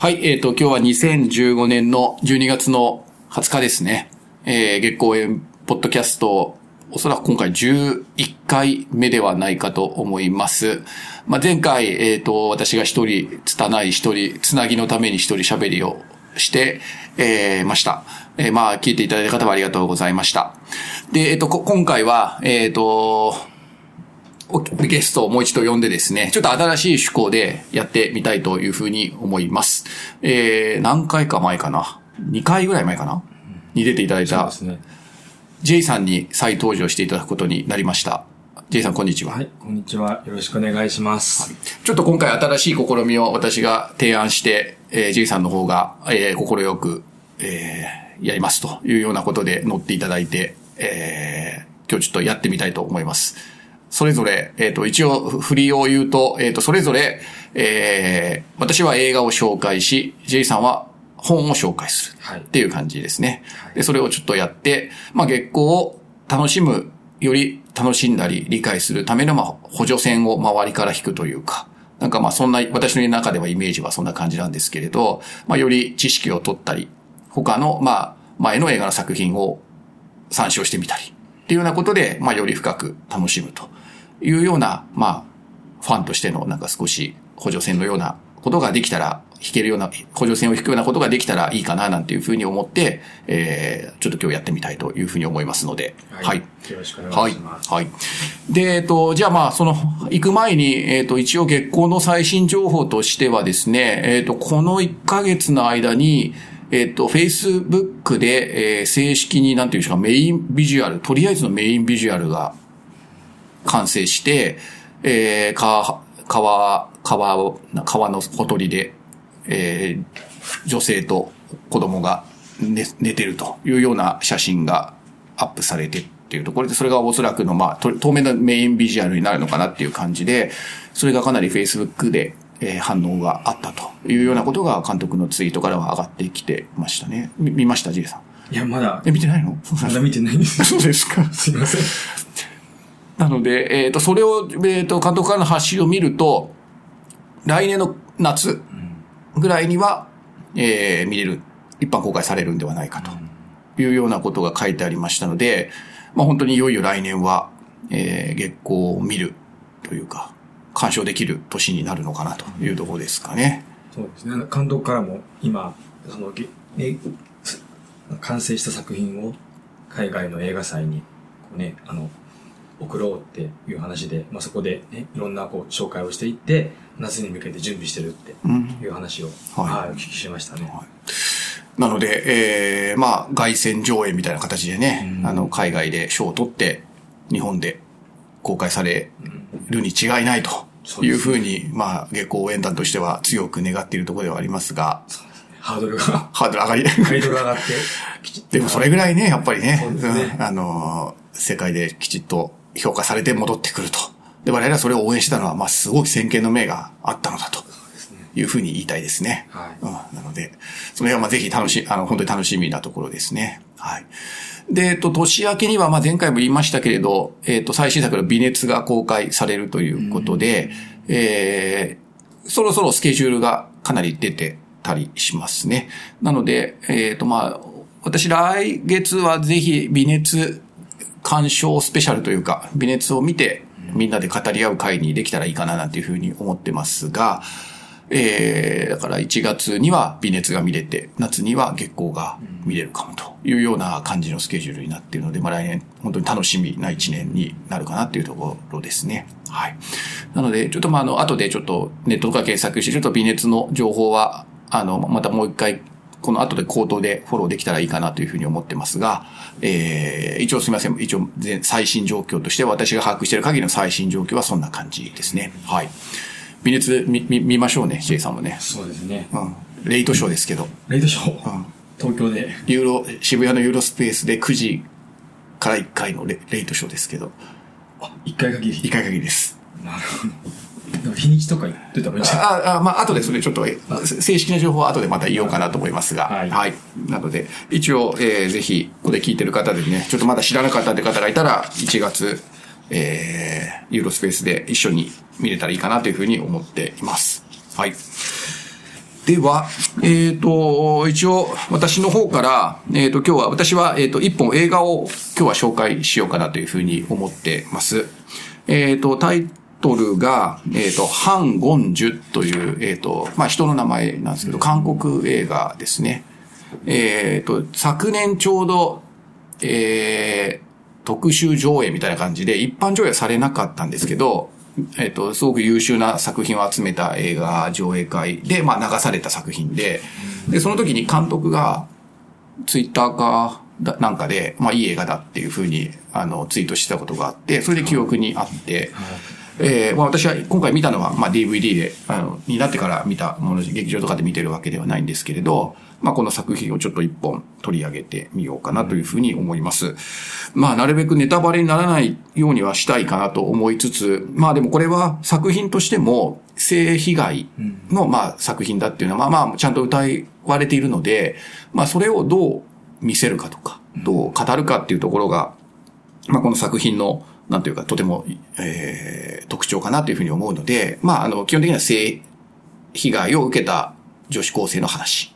はい、えっ、と、今日は2015年の12月の20日ですね。えー、月光園ポッドキャスト、おそらく今回11回目ではないかと思います。まあ、前回、えっ、と、私が一人、つたない一人、つなぎのために一人喋りをして、えー、ました。えー、まあ、聞いていただいた方はありがとうございました。で、えっ、と、今回は、えっ、と、ゲストをもう一度呼んでですね、ちょっと新しい趣向でやってみたいというふうに思います。えー、何回か前かな ?2 回ぐらい前かな？に出ていただいたね。J さんに再登場していただくことになりました。J さんこんにちは。はい、こんにちは。よろしくお願いします。ちょっと今回新しい試みを私が提案して、えー、J さんの方が、えー、心よく、えー、やりますというようなことで乗っていただいて、えー、今日ちょっとやってみたいと思います。それぞれ、えっ、と、一応、振りを言うと、えっ、と、それぞれ、えー、私は映画を紹介し、J さんは本を紹介する。はいっていう感じですね。で、それをちょっとやって、まあ、月光を楽しむ、より楽しんだり理解するための、まあ、補助線を周りから引くというか、なんかまあ、そんな、私の中ではイメージはそんな感じなんですけれど、まあ、より知識を取ったり、他の、まあ、前の映画の作品を参照してみたり、っていうようなことで、まあ、より深く楽しむというような、まあ、ファンとしてのなんか少し補助線のようなことができたら、弾けるような、補助線を弾くようなことができたらいいかな、なんていうふうに思って、えー、ちょっと今日やってみたいというふうに思いますので、はい。よろしくおはい願いします。。はい。で、えっと、じゃあまあ、その、行く前に、えっと、一応月光の最新情報としてはですね、えっと、この1ヶ月の間に、えっと、Facebook で、えー正式に、なんていうんですか、メインビジュアル、とりあえずのメインビジュアルが完成して、えー、川、川、川を、川のほとりで、えー女性と子供が寝寝てるというような写真がアップされてっていうところで、それがおそらくの、まあ、と当面のメインビジュアルになるのかなっていう感じで、それがかなり Facebook で、えー反応があったというようなことが監督のツイートからは上がってきてましたね。み見ました、ジェイさん？いや、まだえ、、見てないの？まだ見てないんです。そうですか。すいません。なので、えっ、と、それを、えっ、と、監督からの発信を見ると、来年の夏ぐらいには、えー見れる、一般公開されるんではないかというようなことが書いてありましたので、まあ本当にいよいよ来年は、えー月光を見るというか、鑑賞できる年になるのかなというところですかね。そうですね。監督からも今、その、げえす完成した作品を海外の映画祭に、こうね、あの、送ろうっていう話で、まあ、そこでね、いろんなこう紹介をしていって、夏に向けて準備してるってうん。いう話を、はい。はい、お聞きしましたね。なので、えー、まあ、凱旋上映みたいな形でね、うん。あの、海外で賞を取って、日本で公開されるに違いないというそうですふうに、まあ、月光応援団としては強く願っているところではありますが、ハードルが、ハードル上がり、ハードルが上がって、でもそれぐらいね、やっぱりね、ね。うん。あの、世界できちっと評価されて戻ってくると。で、我々はそれを応援したのは、まあ、すごい先見の明があったのだというふうに言いたいですね。はいうん、なので、その辺はまあぜひ楽しい、あの、本当に楽しみなところですね。はい。で、えっと、年明けには、まあ前回も言いましたけれど、えっと、最新作の微熱が公開されるということで、えー、そろそろスケジュールがかなり出てたりしますね。なので、えっ、と、まあ、私来月はぜひ微熱鑑賞スペシャルというか、微熱を見てみんなで語り合う会にできたらいいかななんていうふうに思ってますが、えー、だから1月には微熱が見れて、夏には月光が見れるかもというような感じのスケジュールになっているので、まあ来年本当に楽しみな1年になるかなっていうところですね。はい。なので、ちょっとまああの、後でちょっとネットとか検索してると微熱の情報は、あの、またもう一回この後で口頭でフォローできたらいいかなというふうに思ってますが、えー、一応すみません。一応、全最新状況として私が把握している限りの最新状況はそんな感じですね。はい。微熱見、見、見ましょうね、J さんもね。そうですね。うん。レイトショーですけど、レイトショー、うん東京で。ユーロ、渋谷のユーロスペースで9時から1回のレレイトショーですけど、あ、一回限り。1回限りです。なるほど。日にちとか言ってたらいあ、あ、まあ、後でそれちょっと、え正式な情報は後でまた言おうかなと思いますが、はいなので、一応、えーぜひ、ここで聞いてる方でね、ちょっとまだ知らなかったって方がいたら、1月、えー、ユーロスペースで一緒に見れたらいいかなというふうに思っています。はい。では、えっ、と、一応、私の方から、えっ、と、今日は、私は、えっ、と、一本映画を今日は紹介しようかなというふうに思ってます。えっ、と、タイトルが、えっ、と、ハン・ゴンジュという、えっ、と、まあ、人の名前なんですけど、韓国映画ですね。えっ、と、昨年ちょうど、えー、特集上映みたいな感じで、一般上映されなかったんですけど、えっ、と、すごく優秀な作品を集めた映画上映会で、まあ流された作品で、で、その時に監督が、ツイッターか、なんかで、まあいい映画だっていうふうに、あの、ツイートしてたことがあって、それで記憶にあって、えーまあ私は今回見たのは、まあ DVD で、あの、になってから見たもので、劇場とかで見てるわけではないんですけれど、まあこの作品をちょっと一本取り上げてみようかなというふうに思います。まあなるべくネタバレにならないようにはしたいかなと思いつつ、まあでもこれは作品としても性被害のまあ作品だっていうのはまあまあちゃんと歌われているので、まあそれをどう見せるかとか、どう語るかっていうところが、まあこの作品のなんていうか、とても、えー、特徴かなというふうに思うので、まあ、あの、基本的には性被害を受けた女子高生の話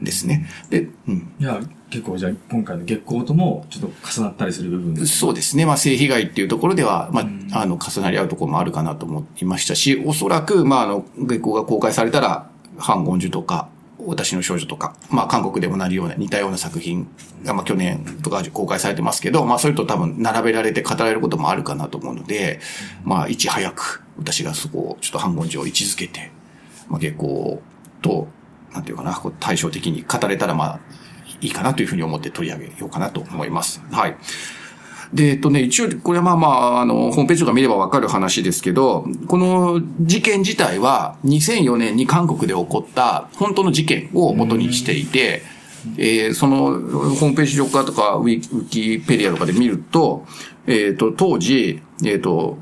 ですね。で、うん。いや、結構じゃあ今回の月光ともちょっと重なったりする部分です。そうですね。まあ、性被害っていうところでは、まあ、あの、重なり合うところもあるかなと思いましたし、おそらく、まあ、あの、月光が公開されたら、ハン・ゴンジュとか、私の少女とか、まあ韓国でもなるような似たような作品が、まあ去年とか公開されてますけど、まあそれと多分並べられて語られることもあるかなと思うので、まあいち早く私がそこをちょっと反言上位置づけて、まあ結構と、なんていうかな、こう対照的に語れたらまあいいかなというふうに思って取り上げようかなと思います。はい。で、えっとね、一応、これはまあまあ、あの、ホームページとか見ればわかる話ですけど、この事件自体は2004年に韓国で起こった本当の事件を元にしていて、えーその、ホームページ上かとか、ウィキペディアとかで見ると、えっ、と、当時、えっ、と、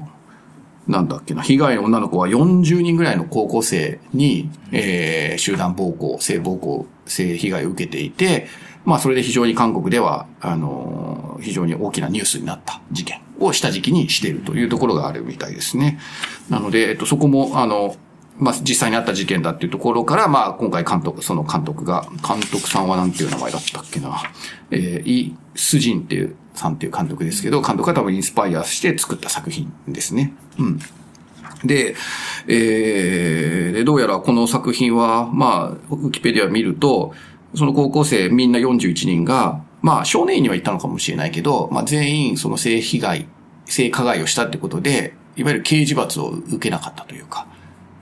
なんだっけな、被害の女の子は40人ぐらいの高校生に、えー集団暴行、性暴行、性被害を受けていて、まあそれで非常に韓国では、あの非常に大きなニュースになった事件をした時期にしているというところがあるみたいですね。なので、えっと、そこも、あの、まあ、実際にあった事件だっていうところから、まあ、今回監督、その監督が、監督さんはなんていう名前だったっけな。えー、イ・スジンっていう、さんっていう監督ですけど、監督が多分インスパイアして作った作品ですね。うん。で、えー、で、どうやらこの作品は、まあ、ウィキペディア見ると、その高校生みんな41人が、まあ、少年院には行ったのかもしれないけど、まあ、全員その性被害、性加害をしたってことで、いわゆる刑事罰を受けなかったというか、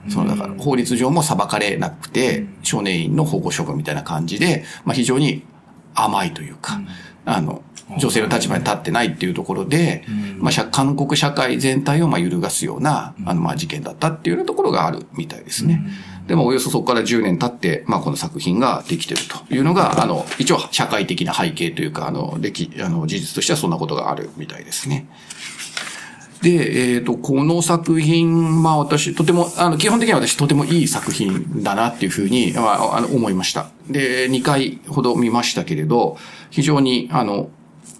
その、だから法律上も裁かれなくて、少年院の保護処分みたいな感じで、まあ、非常に甘いというか、あの、女性の立場に立ってないっていうところで、まあ、社韓国社会全体をまあ揺るがすような、あの、まあ、事件だったっていうようなところがあるみたいですね。でも、およそそこから10年経って、まあ、この作品ができてるというのが、あの、一応、社会的な背景というか、あの、歴、あの、事実としてはそんなことがあるみたいですね。で、えっ、と、この作品、まあ私、とても、あの、基本的には私とてもいい作品だなっていうふうに、まあ、あの、思いました。で、2回ほど見ましたけれど、非常に、あの、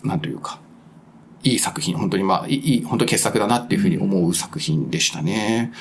なんというか、いい作品、本当にまあ、いい、本当傑作だなっていうふうに思う作品でしたね。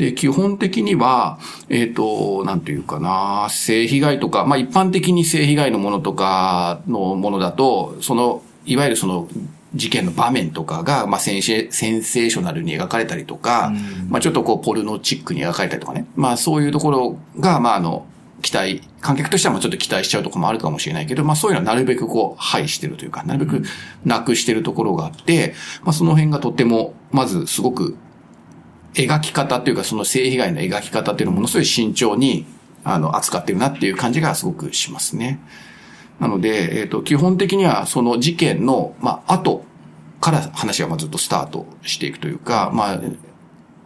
で、基本的には、えっ、と、なんというかな、性被害とか、まあ一般的に性被害のものとかのものだと、その、いわゆるその、事件の場面とかが、まあセンシェ、センセーショナルに描かれたりとか、まあちょっとこう、ポルノチックに描かれたりとかね。まあそういうところが、まああの、期待、観客としてはまあちょっと期待しちゃうところもあるかもしれないけど、まあそういうのはなるべくこう、排してるというか、なるべくなくしてるところがあって、まあその辺がとっても、まずすごく描き方っていうか、その性被害の描き方っていうのをものすごい慎重に、あの、扱ってるなっていう感じがすごくしますね。なので、えっ、と、基本的にはその事件の、まあ、後から話がまずっとスタートしていくというか、まあ、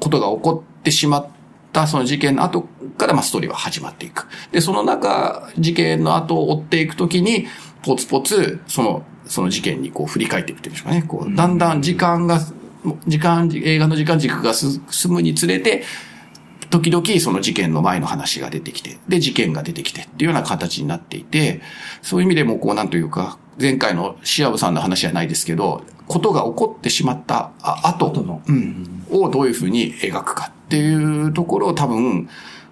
ことが起こってしまったその事件の後からまあストーリーは始まっていく。で、その中、事件の後を追っていくときに、ポツポツ、その、その事件にこう振り返っていくっていうんでしょうかね。こう、だんだん時間が、時間、映画の時間軸が進むにつれて、時々その事件の前の話が出てきて、で、事件が出てきてっていうような形になっていて、そういう意味でもこうなんというか、前回のシアブさんの話じゃないですけど、ことが起こってしまった後のうん、をどういうふうに描くかっていうところを多分、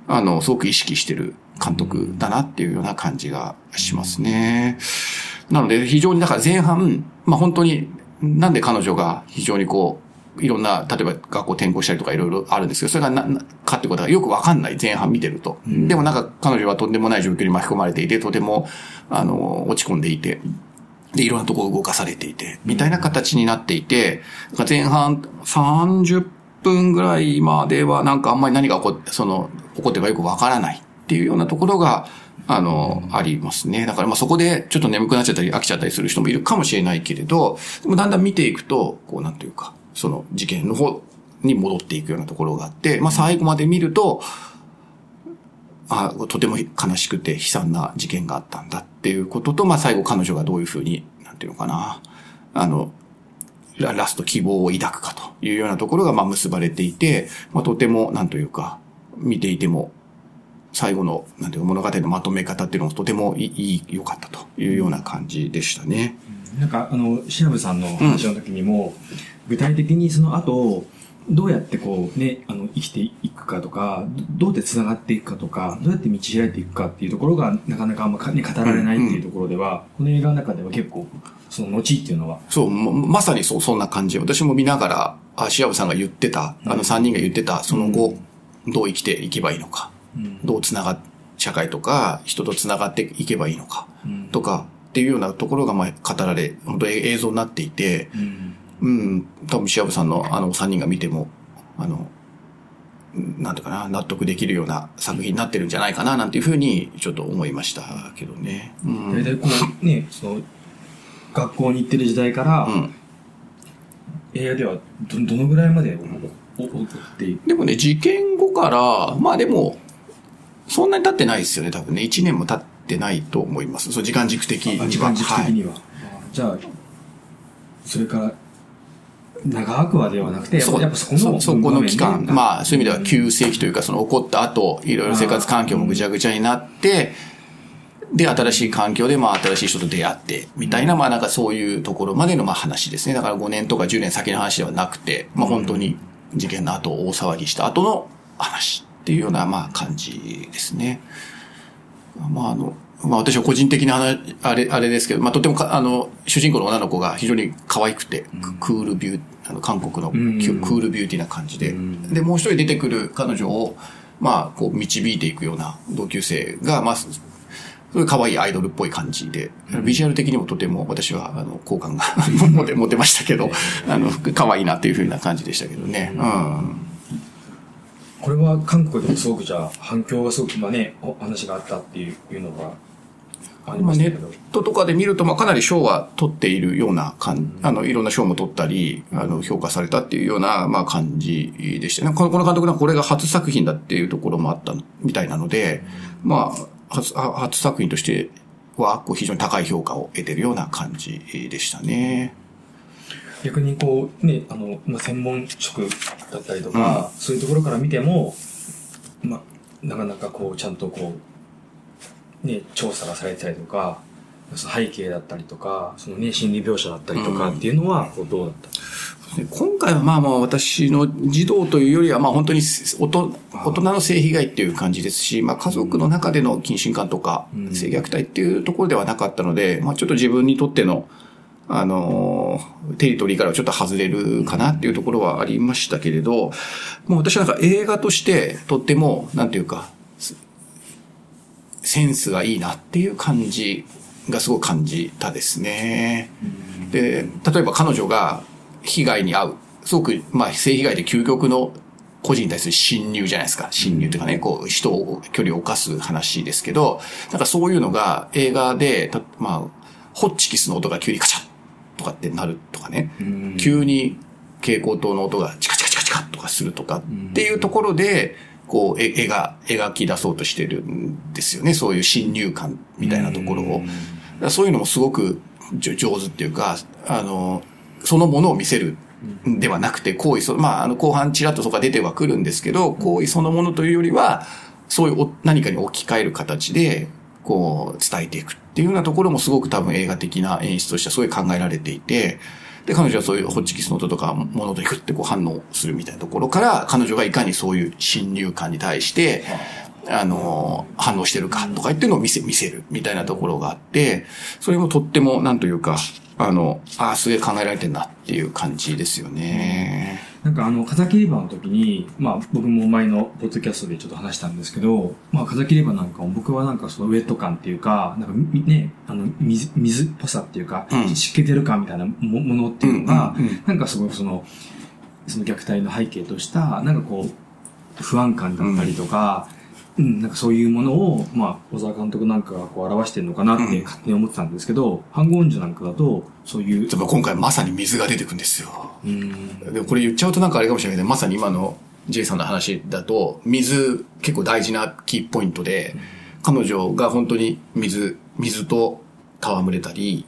あの、すごく意識してる監督だなっていうような感じがしますね。なので非常にだから前半、まあ本当になんで彼女が非常にこう、いろんな、例えば学校転校したりとかいろいろあるんですけど、それがな、かってことがよくわかんない前半見てると。でもなんか彼女はとんでもない状況に巻き込まれていて、とても、あの、落ち込んでいて、で、いろんなところ動かされていて、みたいな形になっていて、前半30分ぐらいまではなんかあんまり何が起こって、その、起こってるかよくわからないっていうようなところが、あの、ありますね。だからまあそこでちょっと眠くなっちゃったり飽きちゃったりする人もいるかもしれないけれど、でもだんだん見ていくと、こうなんというか、その事件の方に戻っていくようなところがあって、まあ最後まで見ると、あとても悲しくて悲惨な事件があったんだっていうことと、まあ最後彼女がどういうふうに、なんていうのかな、あの、ラスト希望を抱くかというようなところがまあ結ばれていて、まあとても、なんというか、見ていても最後の、なんていうか物語のまとめ方っていうのもとてもいい、良かったというような感じでしたね。なんか、あの、シアブさんの話の時にも、うん、具体的にその後、どうやってこうね、あの、生きていくかとか、どうやって繋がっていくかとか、どうやって道開いていくかっていうところが、なかなかあんま、ね、語られないっていうところでは、うんうん、この映画の中では結構、その後っていうのは。そう、まさにそう、そんな感じ。私も見ながら、あ、シアブさんが言ってた、あの三人が言ってた、その後、どう生きていけばいいのか。どうつながっ、社会とか人とつながっていけばいいのか、とか、っていうようなところがまあ語られ、本当映像になっていて、うん、多分シアブさんのあの3人が見ても、あの、なんていうかな、納得できるような作品になってるんじゃないかな、なんていうふうにちょっと思いましたけどね。うん、大体こう、ね、その、学校に行ってる時代から、うん、映画ではど、どのぐらいまででもね、事件後から、まあでも、そんなに経ってないですよね、多分ね。1年も経ってないと思います。そう、時間軸的には。時間軸的には。はい、じゃあ、それから、長くはではなくて、そやっぱそこの、そこの期間、まあそういう意味では急性期というか、その起こった後、いろいろ生活環境もぐちゃぐちゃになって、で、新しい環境で、まあ、新しい人と出会って、みたいな、まあ、なんかそういうところまでの、まあ、話ですね。だから5年とか10年先の話ではなくて、まあ、本当に事件の後、大騒ぎした後の話っていうような、まあ、感じですね。まあ、あの、まあ私は個人的な話、あれ、あれですけど、まあとてもあの、主人公の女の子が非常に可愛くて、うん、クールビュー、あの、韓国の、クールビューティーな感じで、うん、で、もう一人出てくる彼女を、まあ、こう、導いていくような同級生が、まあ、すごい可愛いアイドルっぽい感じで、ビジュアル的にもとても私は、あの、好感が 持て、持てましたけど、あの、可愛いなっていうふうな感じでしたけどね。うんこれは韓国でもすごくじゃあ反響がすごく、まあね、お話があったっていうのがありまネットとかで見ると、まあ、かなり賞は取っているような感、あの、いろんな賞も取ったり、あの、評価されたっていうような、まあ、感じでしたね。このこの監督はこれが初作品だっていうところもあったみたいなので、まあ、初、初作品としては、こう、非常に高い評価を得てるような感じでしたね。逆にこう、ね、あの、まあ、専門職だったりとか、うん、そういうところから見ても、まあ、なかなかこう、ちゃんとこう、ね、調査がされてたりとか、その背景だったりとか、そのね、心理描写だったりとかっていうのは、こうどうだった？今回はまあまあ私の児童というよりはまあ本当に大人の性被害っていう感じですし、まあ家族の中での近親感とか性虐待っていうところではなかったので、まあちょっと自分にとってのあの、テリトリーからはちょっと外れるかなっていうところはありましたけれど、もう私はなんか映画としてとっても、なんていうか、センスがいいなっていう感じがすごく感じたですね。で、例えば彼女が被害に遭う、すごく、まあ、性被害で究極の個人に対する侵入じゃないですか。侵入というかね、こう、人を、距離を犯す話ですけど、なんかそういうのが映画で、まあ、ホッチキスの音が急にカチャッとかってなるとかね、急に蛍光灯の音がチカチカチカチカとかするとかっていうところで、こう、絵が、描き出そうとしてるんですよね。そういう侵入感みたいなところを。そういうのもすごく上手っていうか、あの、そのものを見せるではなくて、行為そ、まあ、あの、後半ちらっとそこが出てはくるんですけど、行為そのものというよりは、そういう何かに置き換える形で、こう、伝えていくっていうようなところもすごく多分映画的な演出としてはすごい考えられていて、で、彼女はそういうホッチキスの音とか物といくってこう反応するみたいなところから、彼女がいかにそういう侵入感に対して、あの、反応してるかとかっていうのを見せ、見せるみたいなところがあって、それもとっても、なんというか、あの、ああ、すげえ考えられてんなっていう感じですよね。なんかあの、風切り場の時に、まあ僕も前のポッドキャストでちょっと話したんですけど、まあ風切り場なんかも僕はなんかそのウェット感っていうか、なんかね、あの、水、水っぽさっていうか、うん、湿気てる感みたいなものっていうのが、うんうんうん、なんかすごいその、その虐待の背景とした、なんかこう、不安感だったりとか、うんうん、なんかそういうものを、まあ、小沢監督なんかがこう表してるのかなって勝手に思ってたんですけど、反言樹なんかだと、そういう。でも今回まさに水が出てくんですよ。うん。でもこれ言っちゃうとなんかあれかもしれないけど、まさに今の J さんの話だと、水結構大事なキーポイントで、彼女が本当に水、水と戯れたり、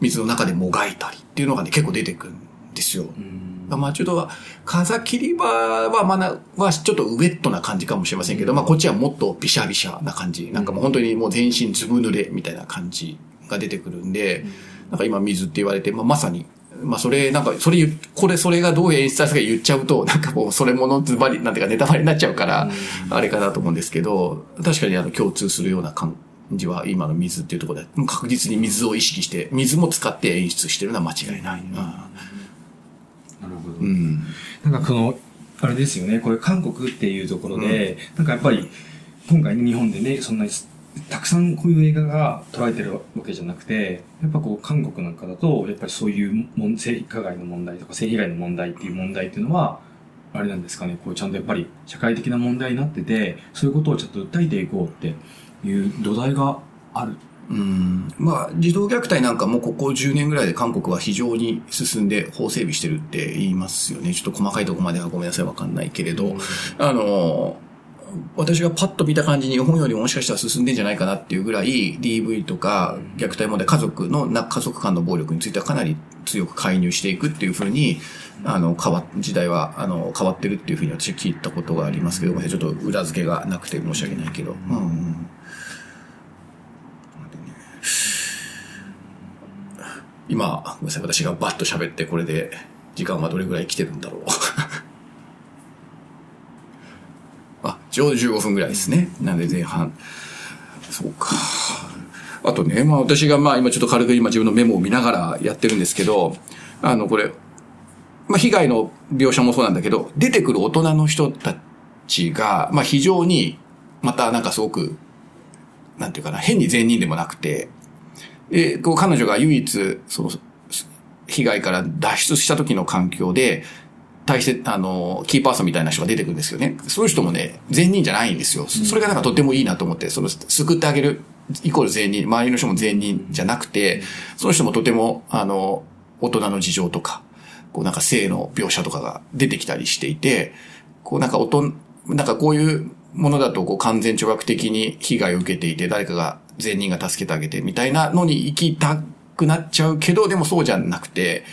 水の中でもがいたりっていうのがね、結構出てくるんですよ。うんまあちょっと、風切り場はまだ、はちょっとウェットな感じかもしれませんけど、まあこっちはもっとビシャビシャな感じ。なんかもう本当にもう全身ずぶ濡れみたいな感じが出てくるんで、なんか今水って言われて、まあまさに、まあそれ、なんか、それ、これ、それがどう演出されたか言っちゃうと、なんかもうそれものズバリ、なんていうかネタバレになっちゃうから、あれかなと思うんですけど、確かにあの共通するような感じは今の水っていうところで、確実に水を意識して、水も使って演出してるのは間違いない。うん。うん。なんかこの、あれですよね、これ韓国っていうところで、うん、なんかやっぱり、今回日本でね、そんなにたくさんこういう映画が捉えてるわけじゃなくて、やっぱこう韓国なんかだと、やっぱりそういう性加害の問題とか性被害の問題っていう問題っていうのは、あれなんですかね、こうちゃんとやっぱり社会的な問題になってて、そういうことをちょっと訴えていこうっていう土台があるうん。まあ、児童虐待なんかもここ10年ぐらいで韓国は非常に進んで法整備してるって言いますよね。ちょっと細かいところまではごめんなさいわかんないけれど、うん、あの、私がパッと見た感じに日本よりもしかしたら進んでんじゃないかなっていうぐらい DV とか虐待問題、家族の、家族間の暴力についてはかなり強く介入していくっていうふうに、あの、変わ、時代は、あの、変わってるっていうふうに私聞いたことがありますけど、ちょっと裏付けがなくて申し訳ないけど。うん今、ごめんなさい、私がバッと喋って、これで時間はどれぐらい来てるんだろう。あ、ちょうど15分ぐらいですね。なんで前半。そうか。あとね、まあ私がまあ今ちょっと軽く今自分のメモを見ながらやってるんですけど、あのこれ、まあ被害の描写もそうなんだけど、出てくる大人の人たちが、まあ非常に、またなんかすごく、なんていうかな、変に善人でもなくて、で、こう彼女が唯一、その、被害から脱出した時の環境で、大切、あの、キーパーソンみたいな人が出てくるんですよね。そういう人もね、善人じゃないんですよ。それがなんかとってもいいなと思って、その、救ってあげる、イコール善人、周りの人も善人じゃなくて、その人もとても、あの、大人の事情とか、こうなんか性の描写とかが出てきたりしていて、こうなんかおと、なんかこういうものだとこう完全懲悪的に被害を受けていて、誰かが善人が助けてあげてみたいなのに行きたくなっちゃうけど、でもそうじゃなくて、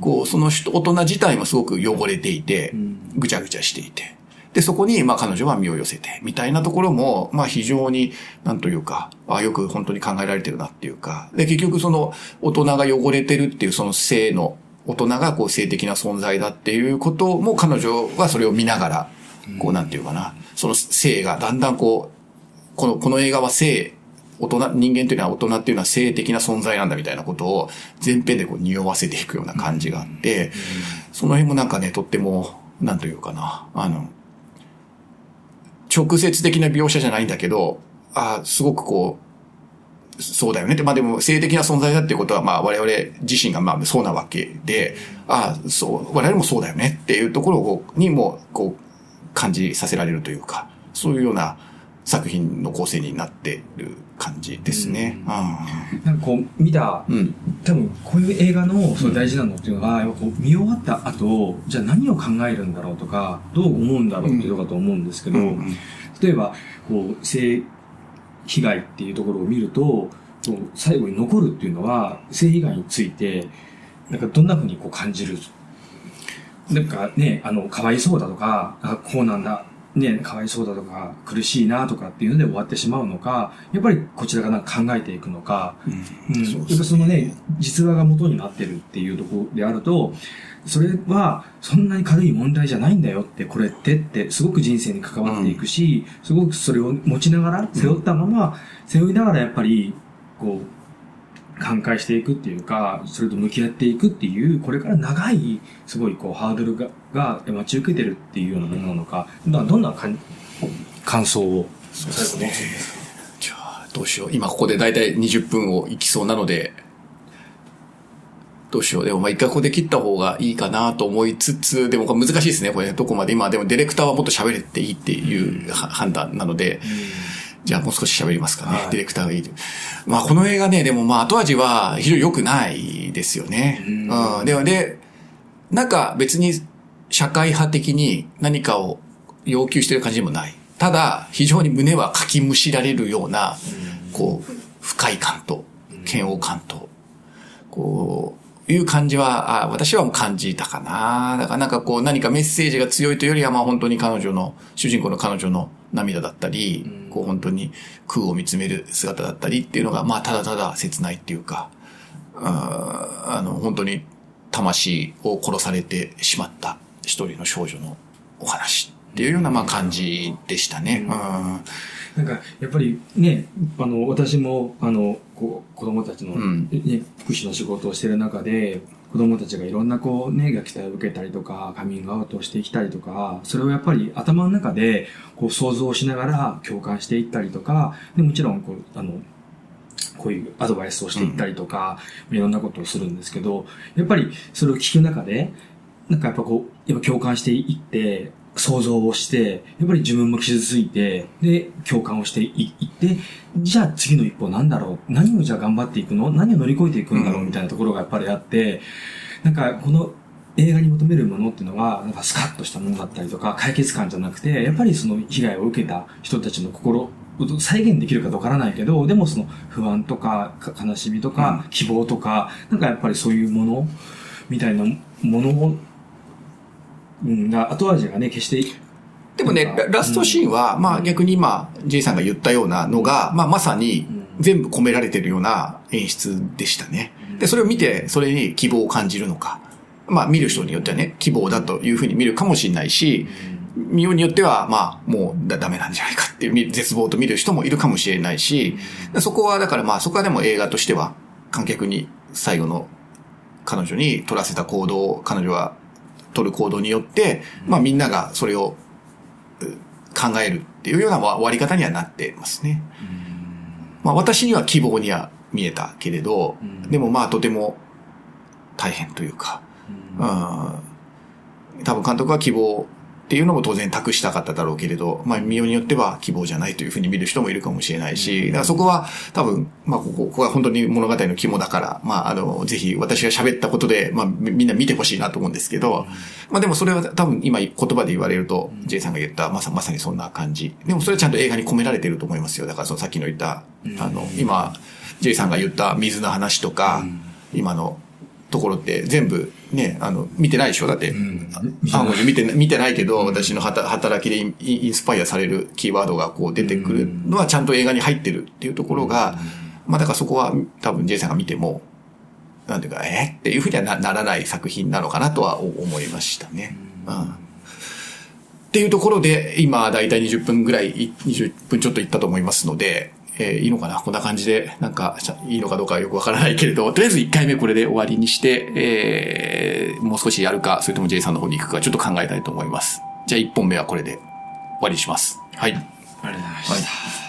こう、その人、大人自体もすごく汚れていて、ぐちゃぐちゃしていて。で、そこに、まあ彼女は身を寄せて、みたいなところも、まあ非常に、なんというか、あよく本当に考えられてるなっていうか、で、結局その、大人が汚れてるっていうその性の、大人がこう性的な存在だっていうことも彼女はそれを見ながら、こうなんていうかな、その性がだんだんこう、この、この映画は性大人、人間というのは大人っていうのは性的な存在なんだみたいなことを前編でこう匂わせていくような感じがあって、その辺もなんかね、とっても、なんというかな、あの、直接的な描写じゃないんだけど、あすごくこう、そうだよねって、まあでも性的な存在だっていうことはまあ我々自身がまあそうなわけで、ああ、そう、我々もそうだよねっていうところにもこう感じさせられるというか、そういうような作品の構成になってる感じですね。うん、なんかこう見た、うん、多分こういう映画のその大事なのっていうのは、こう見終わった後、じゃあ何を考えるんだろうとか、どう思うんだろうっていうとこだと思うんですけど、例えば、こう、性被害っていうところを見ると、最後に残るっていうのは、性被害について、なんかどんなふうにこう感じる？なんかね、あの、かわいそうだとか、あこうなんだ、ね、かわいそうだとか、苦しいなとかっていうので終わってしまうのか、やっぱりこちらがなんか考えていくのか、うん、やっぱそのね、実話が元になってるっていうところであると、それはそんなに軽い問題じゃないんだよって、これってって、すごく人生に関わっていくし、うん、すごくそれを持ちながら、背負ったまま、背負いながらやっぱり、こう、寛解していくっていうか、それと向き合っていくっていう、これから長い、すごいこう、ハードルが、が待ち受けてるっていうようなものなのか、どんな感想を、そうですね。じゃあ、どうしよう。今ここでだいたい20分をいきそうなので、どうしよう。でもまあ一回ここで切った方がいいかなと思いつつ、でも難しいですね、これ。どこまで？今、でもディレクターはもっと喋れていいっていう判断なので、うんじゃあもう少し喋りますかね。はい、ディレクターがいい。まあこの映画ね、でもまあ後味は非常に良くないですよね。うん。で、で、なんか別に社会派的に何かを要求してる感じでもない。ただ、非常に胸はかきむしられるような、こう、不快感と、嫌悪感と、こう、いう感じは、あ私はもう感じたかな。だからなんかこう何かメッセージが強いというよりはまあ本当に彼女の、主人公の彼女の涙だったり、こう本当に空を見つめる姿だったりっていうのが、まあただただ切ないっていうか、ああの、本当に魂を殺されてしまった一人の少女のお話っていうようなまあ感じでしたね。うん、なんか、やっぱりね、あの、私も、あの、こう子供たちの、ね、福祉の仕事をしてる中で、子供たちがいろんなこうね、虐待を受けたりとか、カミングアウトをしてきたりとか、それをやっぱり頭の中でこう想像しながら共感していったりとか、でもちろんこう、あの、こういうアドバイスをしていったりとか、うん、いろんなことをするんですけど、やっぱりそれを聞く中で、なんかやっぱこう、やっぱ共感していって、想像をして、やっぱり自分も傷ついて、で、共感をしていって、じゃあ次の一歩なんだろう？何をじゃあ頑張っていくの？何を乗り越えていくんだろう？みたいなところがやっぱりあって、なんかこの映画に求めるものっていうのは、なんかスカッとしたものだったりとか、解決感じゃなくて、やっぱりその被害を受けた人たちの心再現できるかわからないけど、でもその不安とか悲しみとか希望とか、なんかやっぱりそういうものみたいなものをうん、後味がね、決して、でもね、ラストシーンは、まあ逆に今、J さんが言ったようなのが、まあまさに全部込められてるような演出でしたね。で、それを見て、それに希望を感じるのか。まあ見る人によってはね、希望だというふうに見るかもしれないし、見ようによっては、まあ、もうダメなんじゃないかっていう絶望と見る人もいるかもしれないし、そこは、だからまあ、そこはでも映画としては、観客に最後の彼女に取らせた行動を彼女は取る行動によって、まあみんながそれを考えるっていうような終わり方にはなってますね。まあ私には希望には見えたけれど、でもまあとても大変というか、うん、多分監督は希望っていうのも当然託したかっただろうけれど、まあ、見ようによっては希望じゃないというふうに見る人もいるかもしれないし、だからそこは多分、まあ、ここ、ここは本当に物語の肝だから、まあ、あの、ぜひ私が喋ったことで、まあ、みんな見てほしいなと思うんですけど、まあでもそれは多分今言葉で言われると、J さんが言ったまさ、まさにそんな感じ。でもそれはちゃんと映画に込められてると思いますよ。だからそのさっきの言った、あの、今、J さんが言った水の話とか、今のところって全部ね、あの、見てないでしょ？だって、うん、あ見て、見てないけど、私の働きでインスパイアされるキーワードがこう出てくるのはちゃんと映画に入ってるっていうところが、まあだからそこは多分 J さんが見ても、なんていうか、えっていうふうにはなならない作品なのかなとは思いましたね。うん。っていうところで、今、だいたい20分ぐらい、20分ちょっといったと思いますので、えー、いいのかな？こんな感じで、なんか、いいのかどうかよくわからないけれど、とりあえず1回目これで終わりにして、えー、もう少しやるか、それとも J さんの方に行くか、ちょっと考えたいと思います。じゃあ1本目はこれで終わりにします。はい。ありがとうございました。はい